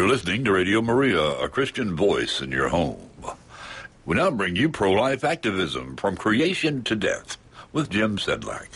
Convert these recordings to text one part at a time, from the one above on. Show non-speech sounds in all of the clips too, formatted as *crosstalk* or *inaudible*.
You're listening to Radio Maria, a Christian voice in your home. We now bring you pro life activism from creation to death with Jim Sedlak.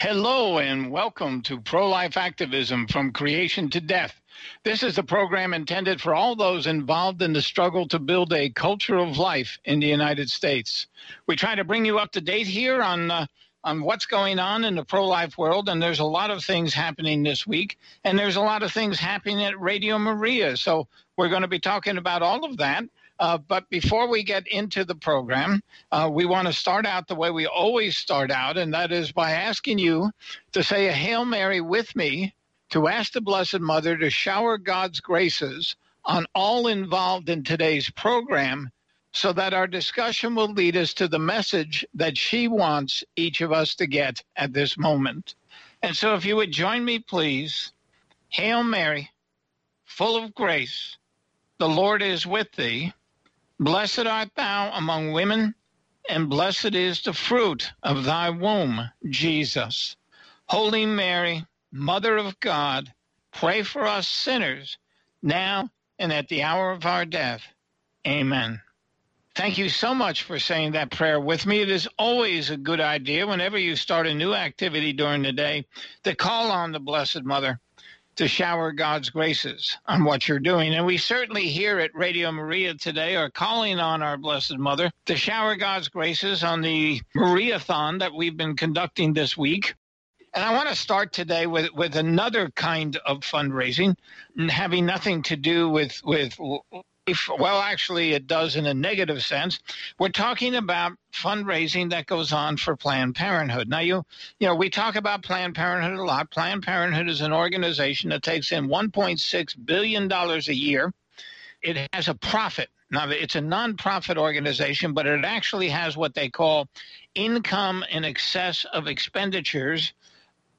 Hello, and welcome to Pro Life Activism from Creation to Death. This is a program intended for all those involved in the struggle to build a culture of life in the United States. We try to bring you up to date here on. Uh, on what's going on in the pro life world, and there's a lot of things happening this week, and there's a lot of things happening at Radio Maria. So we're going to be talking about all of that. Uh, but before we get into the program, uh, we want to start out the way we always start out, and that is by asking you to say a Hail Mary with me to ask the Blessed Mother to shower God's graces on all involved in today's program so that our discussion will lead us to the message that she wants each of us to get at this moment. And so, if you would join me, please. Hail Mary, full of grace, the Lord is with thee. Blessed art thou among women, and blessed is the fruit of thy womb, Jesus. Holy Mary, Mother of God, pray for us sinners, now and at the hour of our death. Amen. Thank you so much for saying that prayer with me. It is always a good idea whenever you start a new activity during the day to call on the Blessed Mother to shower God's graces on what you're doing. And we certainly here at Radio Maria today are calling on our Blessed Mother to shower God's graces on the Mariathon that we've been conducting this week. And I want to start today with, with another kind of fundraising, having nothing to do with, with well, actually, it does in a negative sense. We're talking about fundraising that goes on for Planned Parenthood. Now, you, you know, we talk about Planned Parenthood a lot. Planned Parenthood is an organization that takes in 1.6 billion dollars a year. It has a profit. Now, it's a nonprofit organization, but it actually has what they call income in excess of expenditures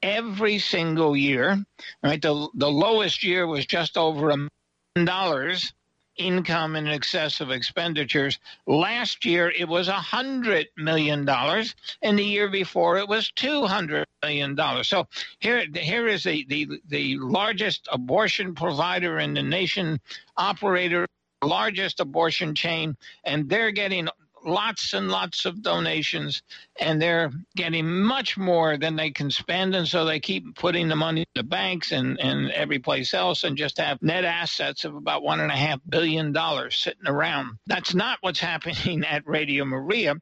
every single year. Right, the the lowest year was just over a million dollars income in excess of expenditures. Last year it was $100 million, and the year before it was $200 million. So here, here is the, the, the largest abortion provider in the nation, operator, largest abortion chain, and they're getting lots and lots of donations, and they're getting much more than they can spend. And so they keep putting the money in the banks and, and every place else and just have net assets of about one and a half billion dollars sitting around. That's not what's *laughs* happening at Radio Maria.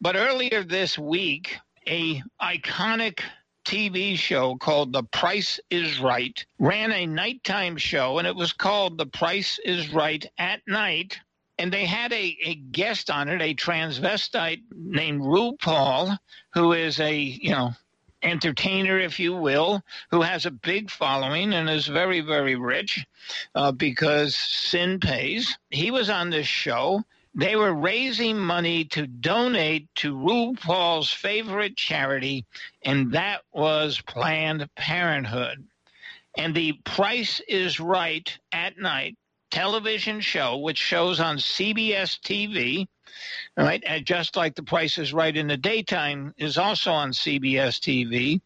But earlier this week, a iconic TV show called The Price is Right ran a nighttime show, and it was called The Price is Right at Night and they had a, a guest on it, a transvestite named RuPaul, who is a, you know, entertainer, if you will, who has a big following and is very, very rich uh, because sin pays. He was on this show. They were raising money to donate to RuPaul's favorite charity, and that was Planned Parenthood. And the price is right at night television show, which shows on CBS TV, right? And just like The Price is Right in the daytime is also on CBS TV.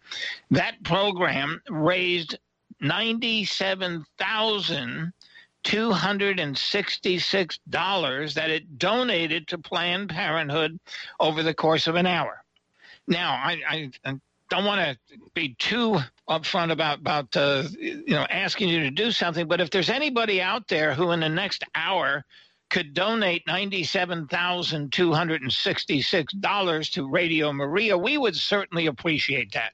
That program raised ninety-seven thousand two hundred and sixty-six dollars that it donated to Planned Parenthood over the course of an hour. Now, I, I, don't want to be too upfront about about uh, you know asking you to do something, but if there's anybody out there who in the next hour could donate $97,266 to Radio Maria, we would certainly appreciate that.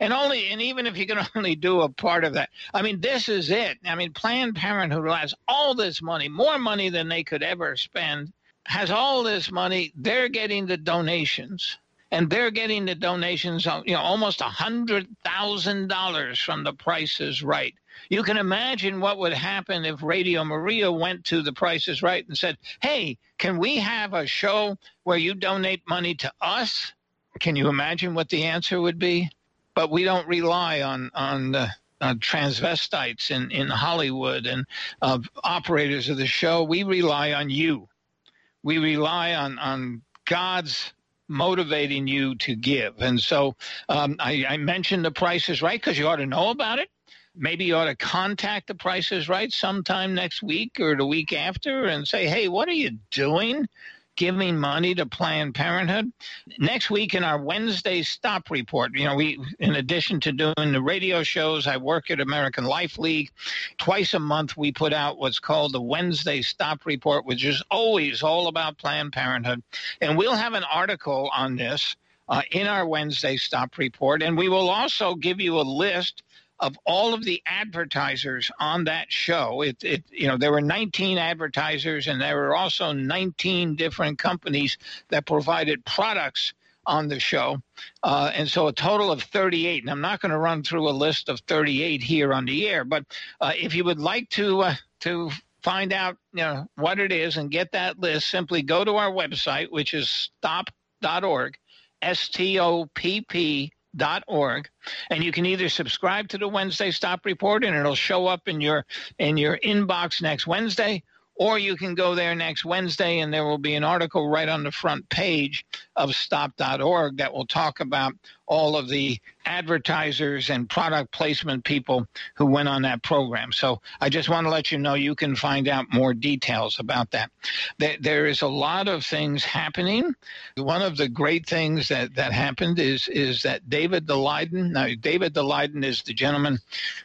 And only and even if you can *laughs* only do a part of that. I mean, this is it. I mean, Planned Parenthood has all this money, more money than they could ever spend, has all this money. They're getting the donations and they're getting the donations, you know, almost a hundred thousand dollars from the Price is Right. You can imagine what would happen if Radio Maria went to the Price is Right and said, "Hey, can we have a show where you donate money to us?" Can you imagine what the answer would be? But we don't rely on on the uh, transvestites in, in Hollywood and uh, operators of the show. We rely on you. We rely on, on God's motivating you to give. And so um, I, I, mentioned the price is right because you ought to know about it. maybe you ought to contact the prices Right sometime next week or the week after and say, hey, what are you doing? Giving money to Planned Parenthood. Next week in our Wednesday stop report, you know, we, in addition to doing the radio shows, I work at American Life League. Twice a month, we put out what's called the Wednesday stop report, which is always all about Planned Parenthood. And we'll have an article on this. Uh, in our Wednesday stop report, and we will also give you a list of all of the advertisers on that show, it, it you know there were 19 advertisers, and there were also 19 different companies that provided products on the show, uh, and so a total of 38. And I'm not going to run through a list of 38 here on the air, but uh, if you would like to uh, to find out you know what it is and get that list, simply go to our website, which is stopp.org, s t o p p org. And you can either subscribe to the Wednesday Stop Report and it'll show up in your in your inbox next Wednesday or you can go there next Wednesday and there will be an article right on the front page of stopp.org that will talk about all of the advertisers and product placement people who went on that program. So I just want to let you know you can find out more details about that. There is a lot of things happening. One of the great things that, that happened is, is that David Daleiden, now David Daleiden is the gentleman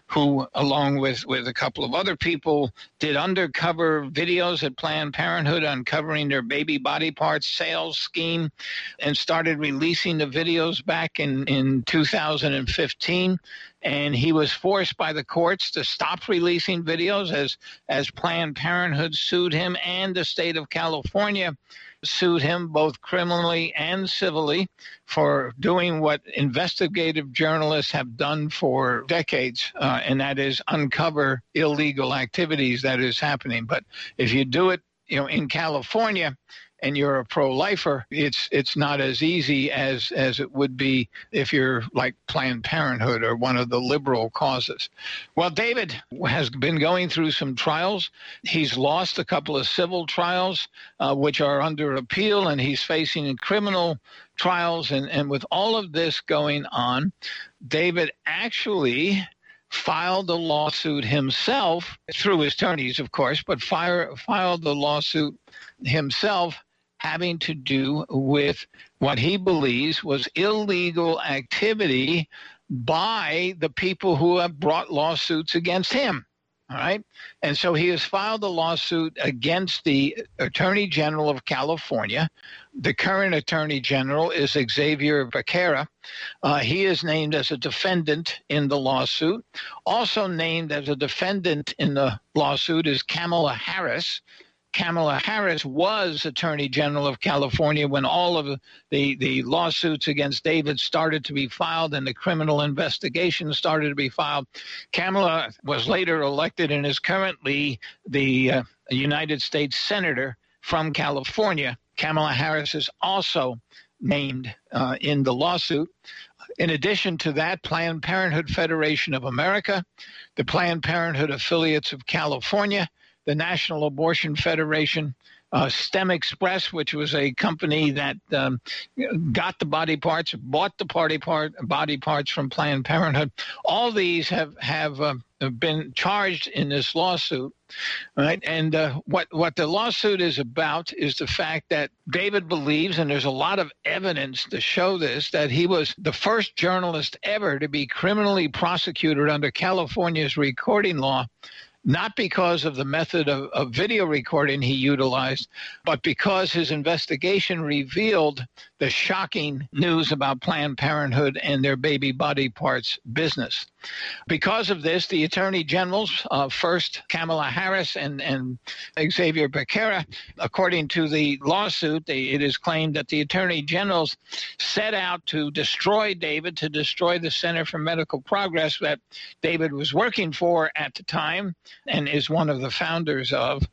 who, along with, with a couple of other people, did undercover videos at Planned Parenthood uncovering their baby body parts sales scheme and started releasing the videos back in, in 2015 and he was forced by the courts to stop releasing videos as as Planned Parenthood sued him and the state of California sued him both criminally and civilly for doing what investigative journalists have done for decades, uh, and that is uncover illegal activities that is happening. But if you do it, you know, in California, and you're a pro-lifer, it's it's not as easy as as it would be if you're like Planned Parenthood or one of the liberal causes. Well, David has been going through some trials. He's lost a couple of civil trials, uh, which are under appeal, and he's facing criminal trials. And and with all of this going on, David actually filed a lawsuit himself through his attorneys, of course, but fire, filed the lawsuit himself having to do with what he believes was illegal activity by the people who have brought lawsuits against him. All right. And so he has filed a lawsuit against the Attorney General of California. The current Attorney General is Xavier Becerra. Uh, he is named as a defendant in the lawsuit. Also named as a defendant in the lawsuit is Kamala Harris. Kamala Harris was Attorney General of California when all of the, the lawsuits against David started to be filed and the criminal investigations started to be filed. Kamala was later elected and is currently the uh, United States Senator from California. Kamala Harris is also named uh, in the lawsuit. In addition to that, Planned Parenthood Federation of America, the Planned Parenthood affiliates of California, the National Abortion Federation, uh, StemExpress, which was a company that um, got the body parts, bought the party part, body parts from Planned Parenthood. All these have have, uh, been charged in this lawsuit, right? And uh, what what the lawsuit is about is the fact that David believes, and there's a lot of evidence to show this, that he was the first journalist ever to be criminally prosecuted under California's recording law not because of the method of, of, video recording he utilized, but because his investigation revealed the shocking news about Planned Parenthood and their baby body parts business. Because of this, the Attorney Generals, uh, first Kamala Harris and, and Xavier Becerra, according to the lawsuit, they, it is claimed that the Attorney Generals set out to destroy David, to destroy the Center for Medical Progress that David was working for at the time and is one of the founders of,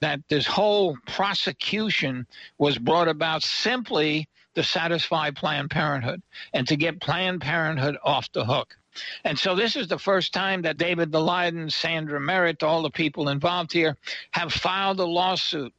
that this whole prosecution was brought about simply to satisfy Planned Parenthood and to get Planned Parenthood off the hook. And so this is the first time that David Daleiden, Sandra Merritt, all the people involved here have filed a lawsuit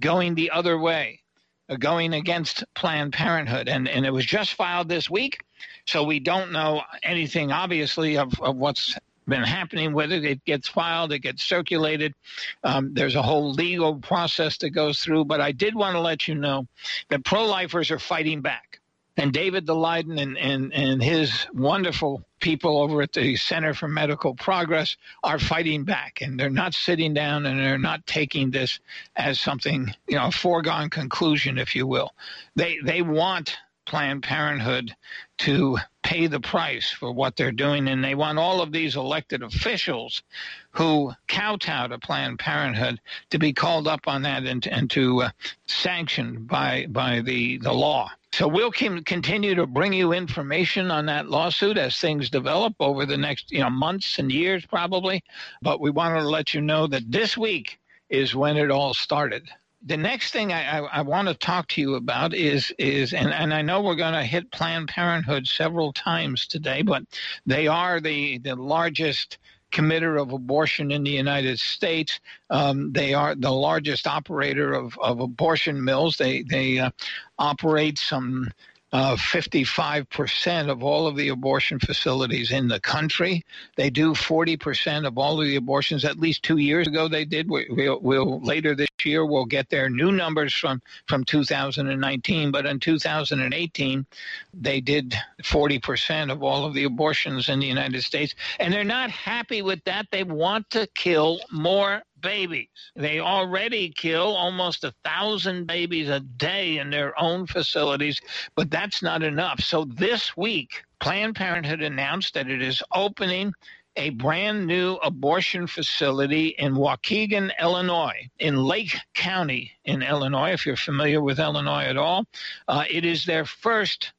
going the other way, uh, going against Planned Parenthood. And, and it was just filed this week. So we don't know anything, obviously, of, of what's been happening with it. It gets filed, it gets circulated. Um, there's a whole legal process that goes through. But I did want to let you know that pro lifers are fighting back. And David Daleiden and, and, and his wonderful people over at the Center for Medical Progress are fighting back. And they're not sitting down and they're not taking this as something, you know, a foregone conclusion, if you will. They, they want Planned Parenthood to pay the price for what they're doing. And they want all of these elected officials who kowtow to Planned Parenthood to be called up on that and, and to uh, sanctioned by, by the, the law. So we'll continue to bring you information on that lawsuit as things develop over the next you know months and years probably. But we wanted to let you know that this week is when it all started the next thing I, I, I, want to talk to you about is is and, and I know we're going to hit Planned Parenthood several times today, but they are the the largest committer of abortion in the United States. Um, they are the largest operator of, of abortion mills. They they uh, operate some uh, 55% of all of the abortion facilities in the country. They do 40% of all of the abortions. At least two years ago, they did. We, will we'll, later this year we'll get their new numbers from from 2019. But in 2018, they did 40% of all of the abortions in the United States, and they're not happy with that. They want to kill more babies. They already kill almost a thousand babies a day in their own facilities, but that's not enough. So this week, Planned Parenthood announced that it is opening a brand new abortion facility in Waukegan, Illinois, in Lake County in Illinois, if you're familiar with Illinois at all. Uh, it is their first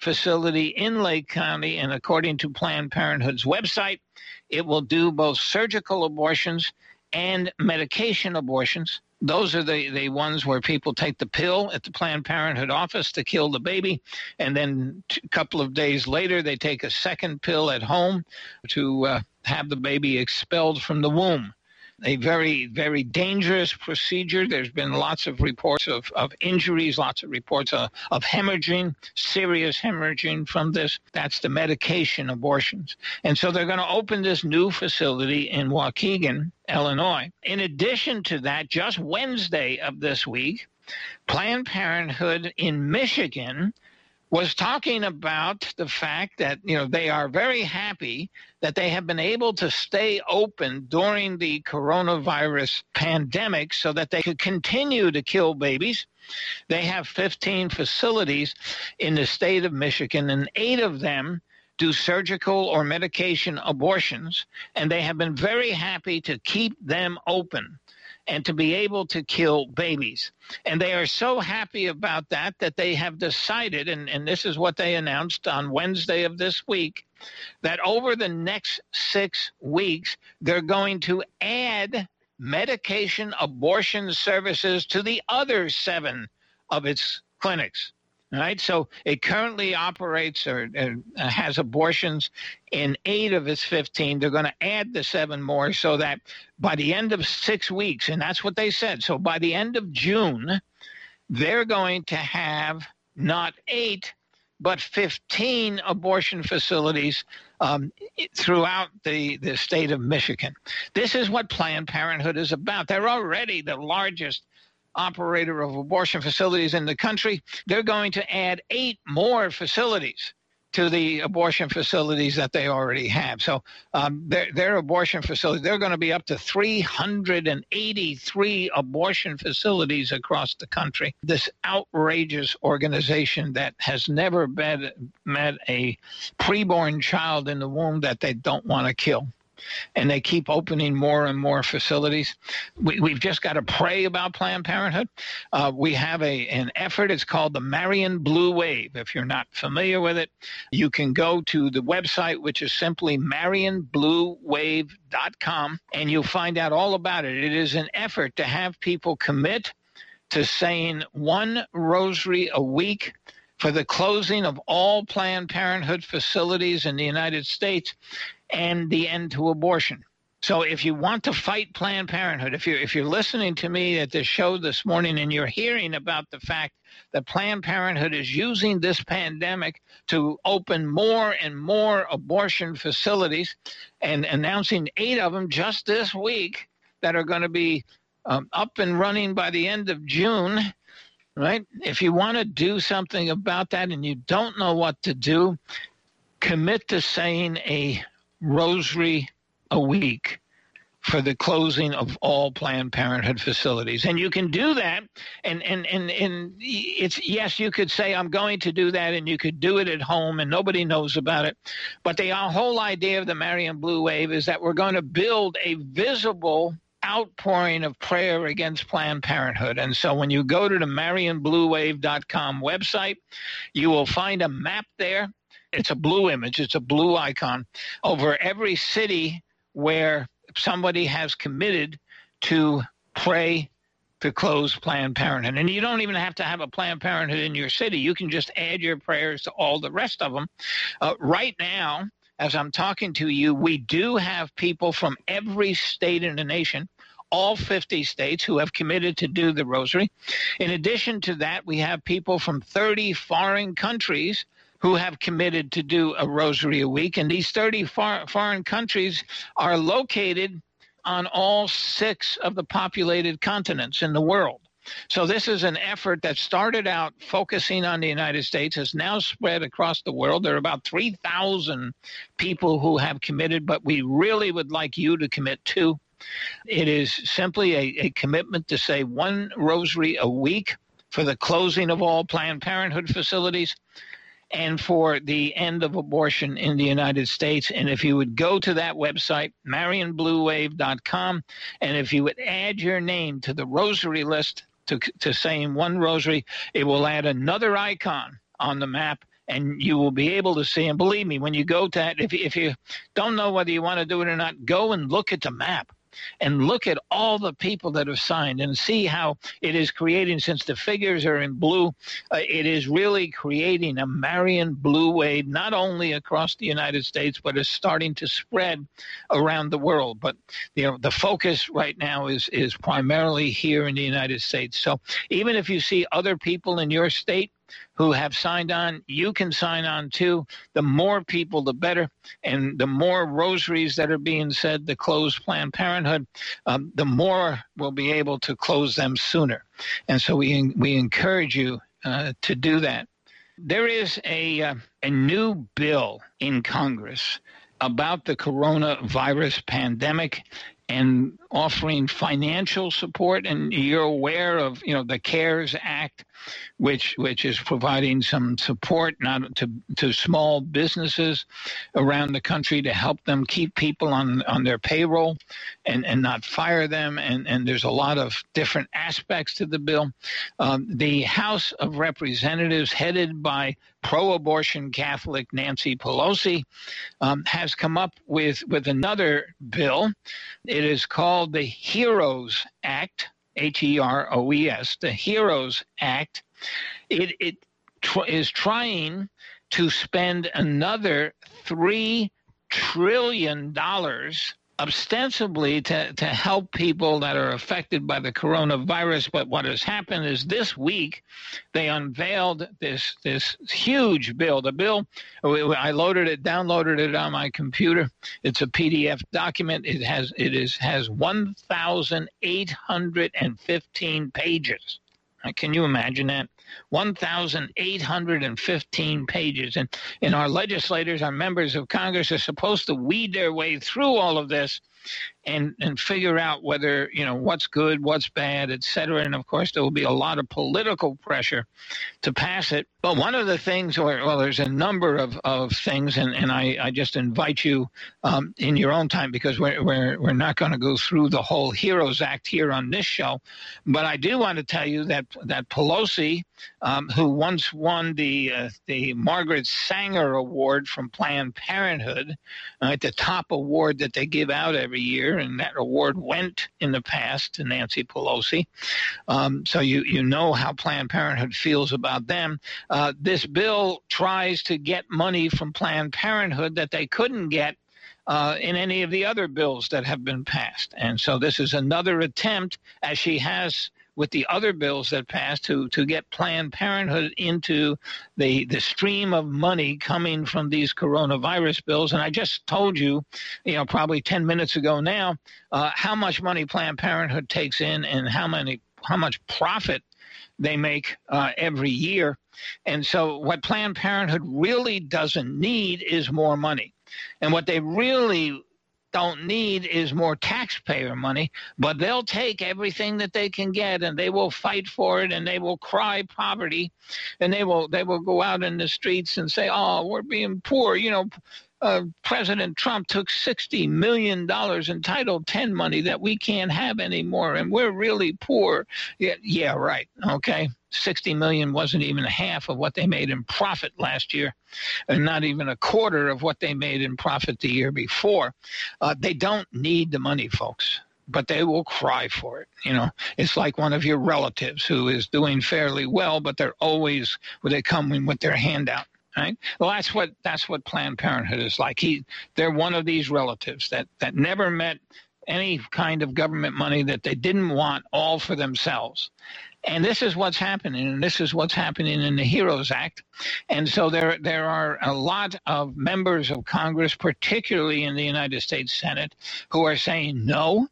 facility in Lake County, and according to Planned Parenthood's website, it will do both surgical abortions and medication abortions. Those are the, the ones where people take the pill at the Planned Parenthood office to kill the baby, and then a couple of days later, they take a second pill at home to uh, have the baby expelled from the womb a very, very dangerous procedure. There's been lots of reports of, of injuries, lots of reports of, of hemorrhaging, serious hemorrhaging from this. That's the medication abortions. And so they're going to open this new facility in Waukegan, Illinois. In addition to that, just Wednesday of this week, Planned Parenthood in Michigan was talking about the fact that you know they are very happy that they have been able to stay open during the coronavirus pandemic so that they could continue to kill babies. They have 15 facilities in the state of Michigan and 8 of them do surgical or medication abortions and they have been very happy to keep them open and to be able to kill babies. And they are so happy about that that they have decided, and, and this is what they announced on Wednesday of this week, that over the next six weeks, they're going to add medication abortion services to the other seven of its clinics. Right, so it currently operates or uh, has abortions in eight of its 15. They're going to add the seven more so that by the end of six weeks, and that's what they said. So by the end of June, they're going to have not eight, but 15 abortion facilities um, throughout the, the state of Michigan. This is what Planned Parenthood is about. They're already the largest operator of abortion facilities in the country. They're going to add eight more facilities to the abortion facilities that they already have. So um, their, their abortion facilities, they're going to be up to 383 abortion facilities across the country. This outrageous organization that has never been, met a preborn child in the womb that they don't want to kill and they keep opening more and more facilities. We, have just got to pray about Planned Parenthood. Uh, we have a an effort. It's called the Marian Blue Wave. If you're not familiar with it, you can go to the website, which is simply marianbluewave.com, and you'll find out all about it. It is an effort to have people commit to saying one rosary a week for the closing of all Planned Parenthood facilities in the United States and the end to abortion. So if you want to fight Planned Parenthood, if you're if you're listening to me at the show this morning and you're hearing about the fact that Planned Parenthood is using this pandemic to open more and more abortion facilities and announcing eight of them just this week that are going to be um, up and running by the end of June, right? If you want to do something about that and you don't know what to do, commit to saying a rosary a week for the closing of all Planned Parenthood facilities. And you can do that. And, and, and, and it's, yes, you could say, I'm going to do that, and you could do it at home, and nobody knows about it. But the whole idea of the Marian Blue Wave is that we're going to build a visible outpouring of prayer against Planned Parenthood. And so when you go to the MarianBlueWave.com website, you will find a map there. It's a blue image, it's a blue icon over every city where somebody has committed to pray to close Planned Parenthood. And you don't even have to have a Planned Parenthood in your city. You can just add your prayers to all the rest of them. Uh, right now, as I'm talking to you, we do have people from every state in the nation all 50 states who have committed to do the rosary. In addition to that, we have people from 30 foreign countries who have committed to do a rosary a week. And these 30 far, foreign countries are located on all six of the populated continents in the world. So this is an effort that started out focusing on the United States, has now spread across the world. There are about 3,000 people who have committed, but we really would like you to commit too. It is simply a, a commitment to say one rosary a week for the closing of all Planned Parenthood facilities and for the end of abortion in the United States. And if you would go to that website, MarianBlueWave.com, and if you would add your name to the rosary list to, to saying one rosary, it will add another icon on the map and you will be able to see. And believe me, when you go to that, if, if you don't know whether you want to do it or not, go and look at the map and look at all the people that have signed and see how it is creating, since the figures are in blue, uh, it is really creating a Marian blue wave, not only across the United States, but is starting to spread around the world. But you know, the focus right now is, is primarily here in the United States. So even if you see other people in your state, who have signed on. You can sign on too. The more people, the better. And the more rosaries that are being said to close Planned Parenthood, um, the more we'll be able to close them sooner. And so we, we encourage you uh, to do that. There is a, uh, a new bill in Congress about the coronavirus pandemic and offering financial support and you're aware of you know the cares act which which is providing some support not to to small businesses around the country to help them keep people on on their payroll and and not fire them. And and there's a lot of different aspects to the bill. Um, the house of representatives headed by pro-abortion catholic nancy pelosi um, has come up with with another bill. It is called the heroes act H E R O E S, the HEROES Act, it, it tr- is trying to spend another $3 trillion ostensibly to, to help people that are affected by the coronavirus. But what has happened is this week they unveiled this this huge bill. The bill I loaded it, downloaded it on my computer. It's a PDF document. It has it is has one thousand eight hundred and fifteen pages. Can you imagine that? 1,815 pages. And, and our legislators, our members of Congress, are supposed to weed their way through all of this and and figure out whether you know what's good, what's bad, et cetera. And of course, there will be a lot of political pressure to pass it. But one of the things, or well, there's a number of, of things, and, and I, I just invite you um, in your own time because we're we're, we're not going to go through the whole Heroes Act here on this show. But I do want to tell you that that Pelosi, um, who once won the uh, the Margaret Sanger Award from Planned Parenthood, uh, the top award that they give out every year and that award went in the past to Nancy Pelosi. Um, so you you know how Planned Parenthood feels about them. Uh, this bill tries to get money from Planned Parenthood that they couldn't get uh, in any of the other bills that have been passed. And so this is another attempt, as she has with the other bills that passed to to get Planned Parenthood into the the stream of money coming from these coronavirus bills. And I just told you, you know, probably ten minutes ago now, uh, how much money Planned Parenthood takes in and how many how much profit they make uh, every year. And so, what Planned Parenthood really doesn't need is more money. And what they really don't need is more taxpayer money, but they'll take everything that they can get and they will fight for it and they will cry poverty and they will they will go out in the streets and say, "Oh, we're being poor." You know, uh, President Trump took $60 million in Title 10 money that we can't have anymore, and we're really poor. Yeah, yeah, right. Okay. 60 million wasn't even half of what they made in profit last year, and not even a quarter of what they made in profit the year before. Uh, they don't need the money, folks but they will cry for it. You know, it's like one of your relatives who is doing fairly well, but they're always, they come in with their hand out. Right. Well, that's what that's what Planned Parenthood is like. He, they're one of these relatives that that never met any kind of government money that they didn't want all for themselves. And this is what's happening, and this is what's happening in the HEROES Act. And so there, there are a lot of members of Congress, particularly in the United States Senate, who are saying no.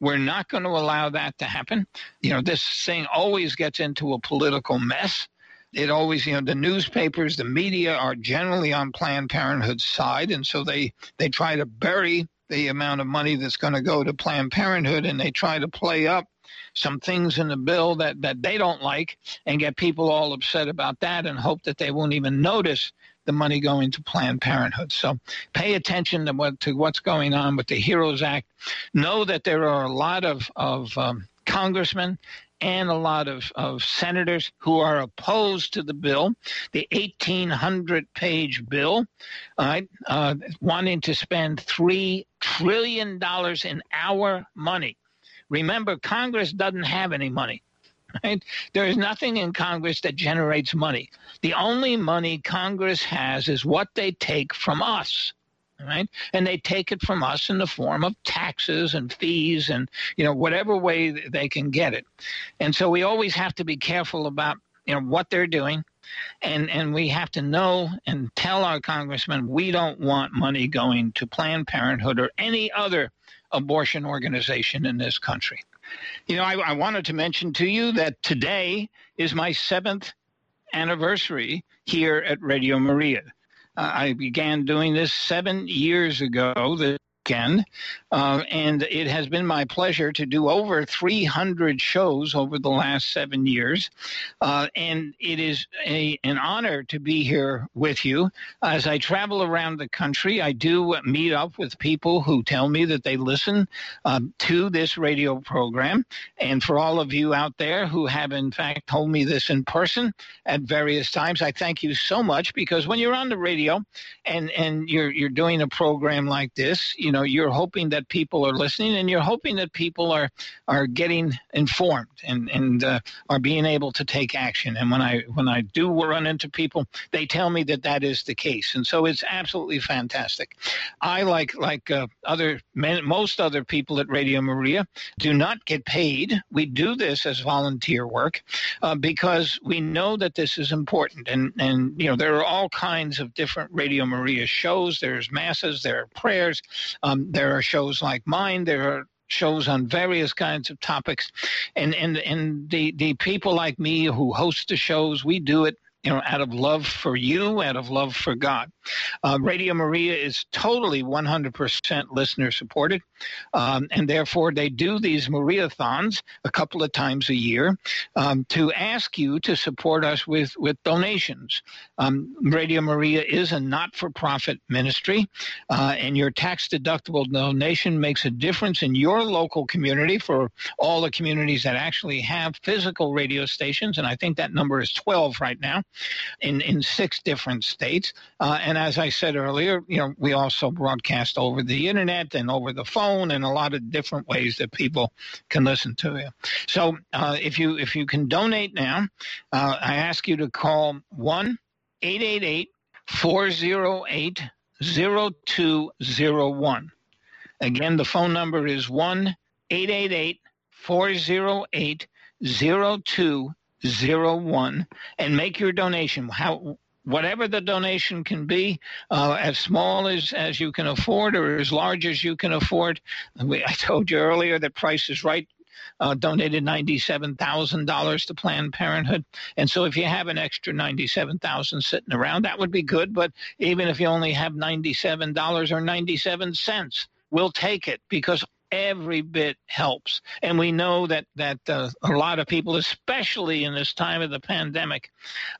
We're not going to allow that to happen. You know, this thing always gets into a political mess it always, you know, the newspapers, the media are generally on Planned Parenthood's side, and so they they try to bury the amount of money that's going to go to Planned Parenthood, and they try to play up some things in the bill that that they don't like, and get people all upset about that, and hope that they won't even notice the money going to Planned Parenthood. So pay attention to what to what's going on with the HEROES Act. Know that there are a lot of of um, congressmen and a lot of, of senators who are opposed to the bill, the 1,800 page bill, uh, uh, wanting to spend $3 trillion in our money. Remember, Congress doesn't have any money. Right? There is nothing in Congress that generates money. The only money Congress has is what they take from us right? And they take it from us in the form of taxes and fees and you know whatever way they can get it. And so we always have to be careful about you know what they're doing. And and we have to know and tell our congressmen we don't want money going to Planned Parenthood or any other abortion organization in this country. You know, I, I wanted to mention to you that today is my seventh anniversary here at Radio Maria. I began doing this seven years ago. The weekend. Uh, and it has been my pleasure to do over 300 shows over the last seven years. Uh, and it is a, an honor to be here with you. As I travel around the country, I do meet up with people who tell me that they listen um, to this radio program. And for all of you out there who have, in fact, told me this in person at various times, I thank you so much because when you're on the radio and, and you're, you're doing a program like this, you know, know you're hoping that people are listening and you're hoping that people are are getting informed and and uh, are being able to take action. And when i when i do run into people they tell me that that is the case. And so it's absolutely fantastic. I like like uh, other most other people at radio maria do not get paid. We do this as volunteer work uh, because we know that this is important. And and you know there are all kinds of different radio maria shows. There's masses. There are prayers um, there are shows like mine. There are shows on various kinds of topics, and and and the the people like me who host the shows, we do it you know, out of love for you, out of love for God. Uh, Radio Maria is totally 100% listener supported, um, and therefore they do these Mariathons a couple of times a year um, to ask you to support us with, with donations. Um, Radio Maria is a not for profit ministry, uh, and your tax deductible donation makes a difference in your local community for all the communities that actually have physical radio stations, and I think that number is 12 right now in, in six different states. Uh, and as I said earlier, you know, we also broadcast over the internet and over the phone and a lot of different ways that people can listen to you. So uh, if you if you can donate now, uh, I ask you to call one eight eight eight four zero eight 0201. Again, the phone number is 1 888 408 0201 and make your donation. How, whatever the donation can be, uh, as small as, as you can afford or as large as you can afford. We, I told you earlier that Price is Right uh, donated $97,000 to Planned Parenthood. And so if you have an extra 97,000 sitting around, that would be good. But even if you only have $97 or 97 cents, we'll take it because every bit helps. And we know that that uh, a lot of people, especially in this time of the pandemic,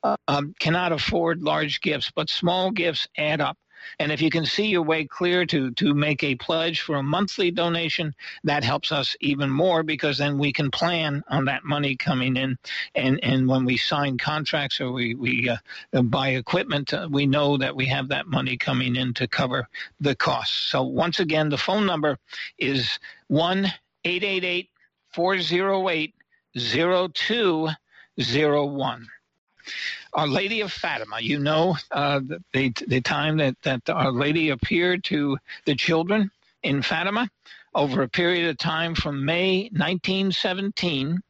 uh, um, cannot afford large gifts, but small gifts add up. And if you can see your way clear to, to make a pledge for a monthly donation, that helps us even more because then we can plan on that money coming in. And, and when we sign contracts or we, we uh, buy equipment, uh, we know that we have that money coming in to cover the costs. So once again, the phone number is 1 888 408 0201. Our Lady of Fatima. You know uh, the, the time that, that Our Lady appeared to the children in Fatima over a period of time from May 1917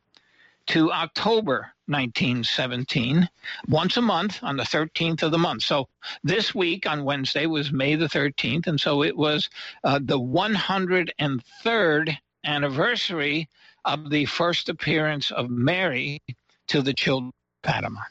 to October 1917, once a month on the 13th of the month. So this week on Wednesday was May the 13th, and so it was uh, the 103rd anniversary of the first appearance of Mary to the children Fatima.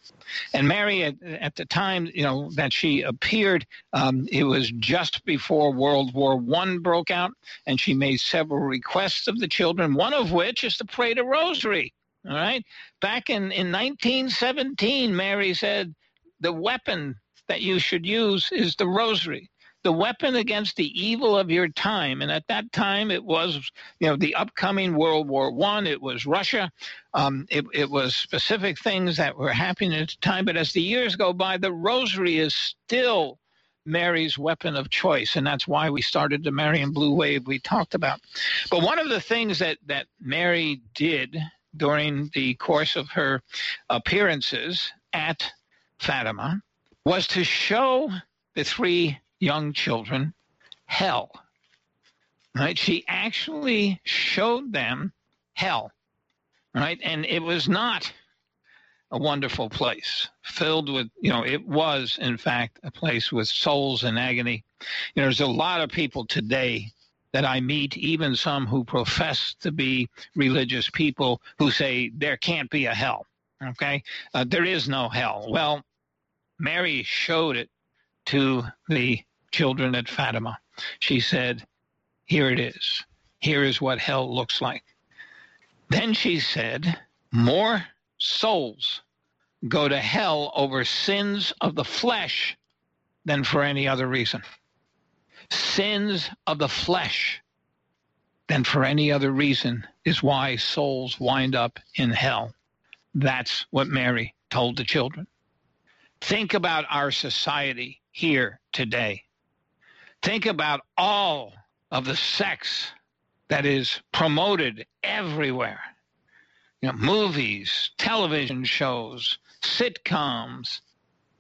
And Mary, at, at, the time, you know, that she appeared, um, it was just before World War One broke out, and she made several requests of the children. One of which is to pray the Rosary. All right, back in in 1917, Mary said the weapon that you should use is the Rosary the weapon against the evil of your time. And at that time, it was, you know, the upcoming World War One. It was Russia. Um, it, it was specific things that were happening at the time. But as the years go by, the rosary is still Mary's weapon of choice, and that's why we started the Marian Blue Wave we talked about. But one of the things that that Mary did during the course of her appearances at Fatima was to show the three young children hell. Right? She actually showed them hell. Right? And it was not a wonderful place filled with, you know, it was, in fact, a place with souls in agony. You know, there's a lot of people today that I meet, even some who profess to be religious people, who say there can't be a hell. Okay? Uh, there is no hell. Well, Mary showed it to the children at Fatima. She said, Here it is. Here is what hell looks like. Then she said, More souls go to hell over sins of the flesh than for any other reason. Sins of the flesh than for any other reason is why souls wind up in hell. That's what Mary told the children. Think about our society here today. Think about all of the sex that is promoted everywhere. You know, movies, television shows, sitcoms,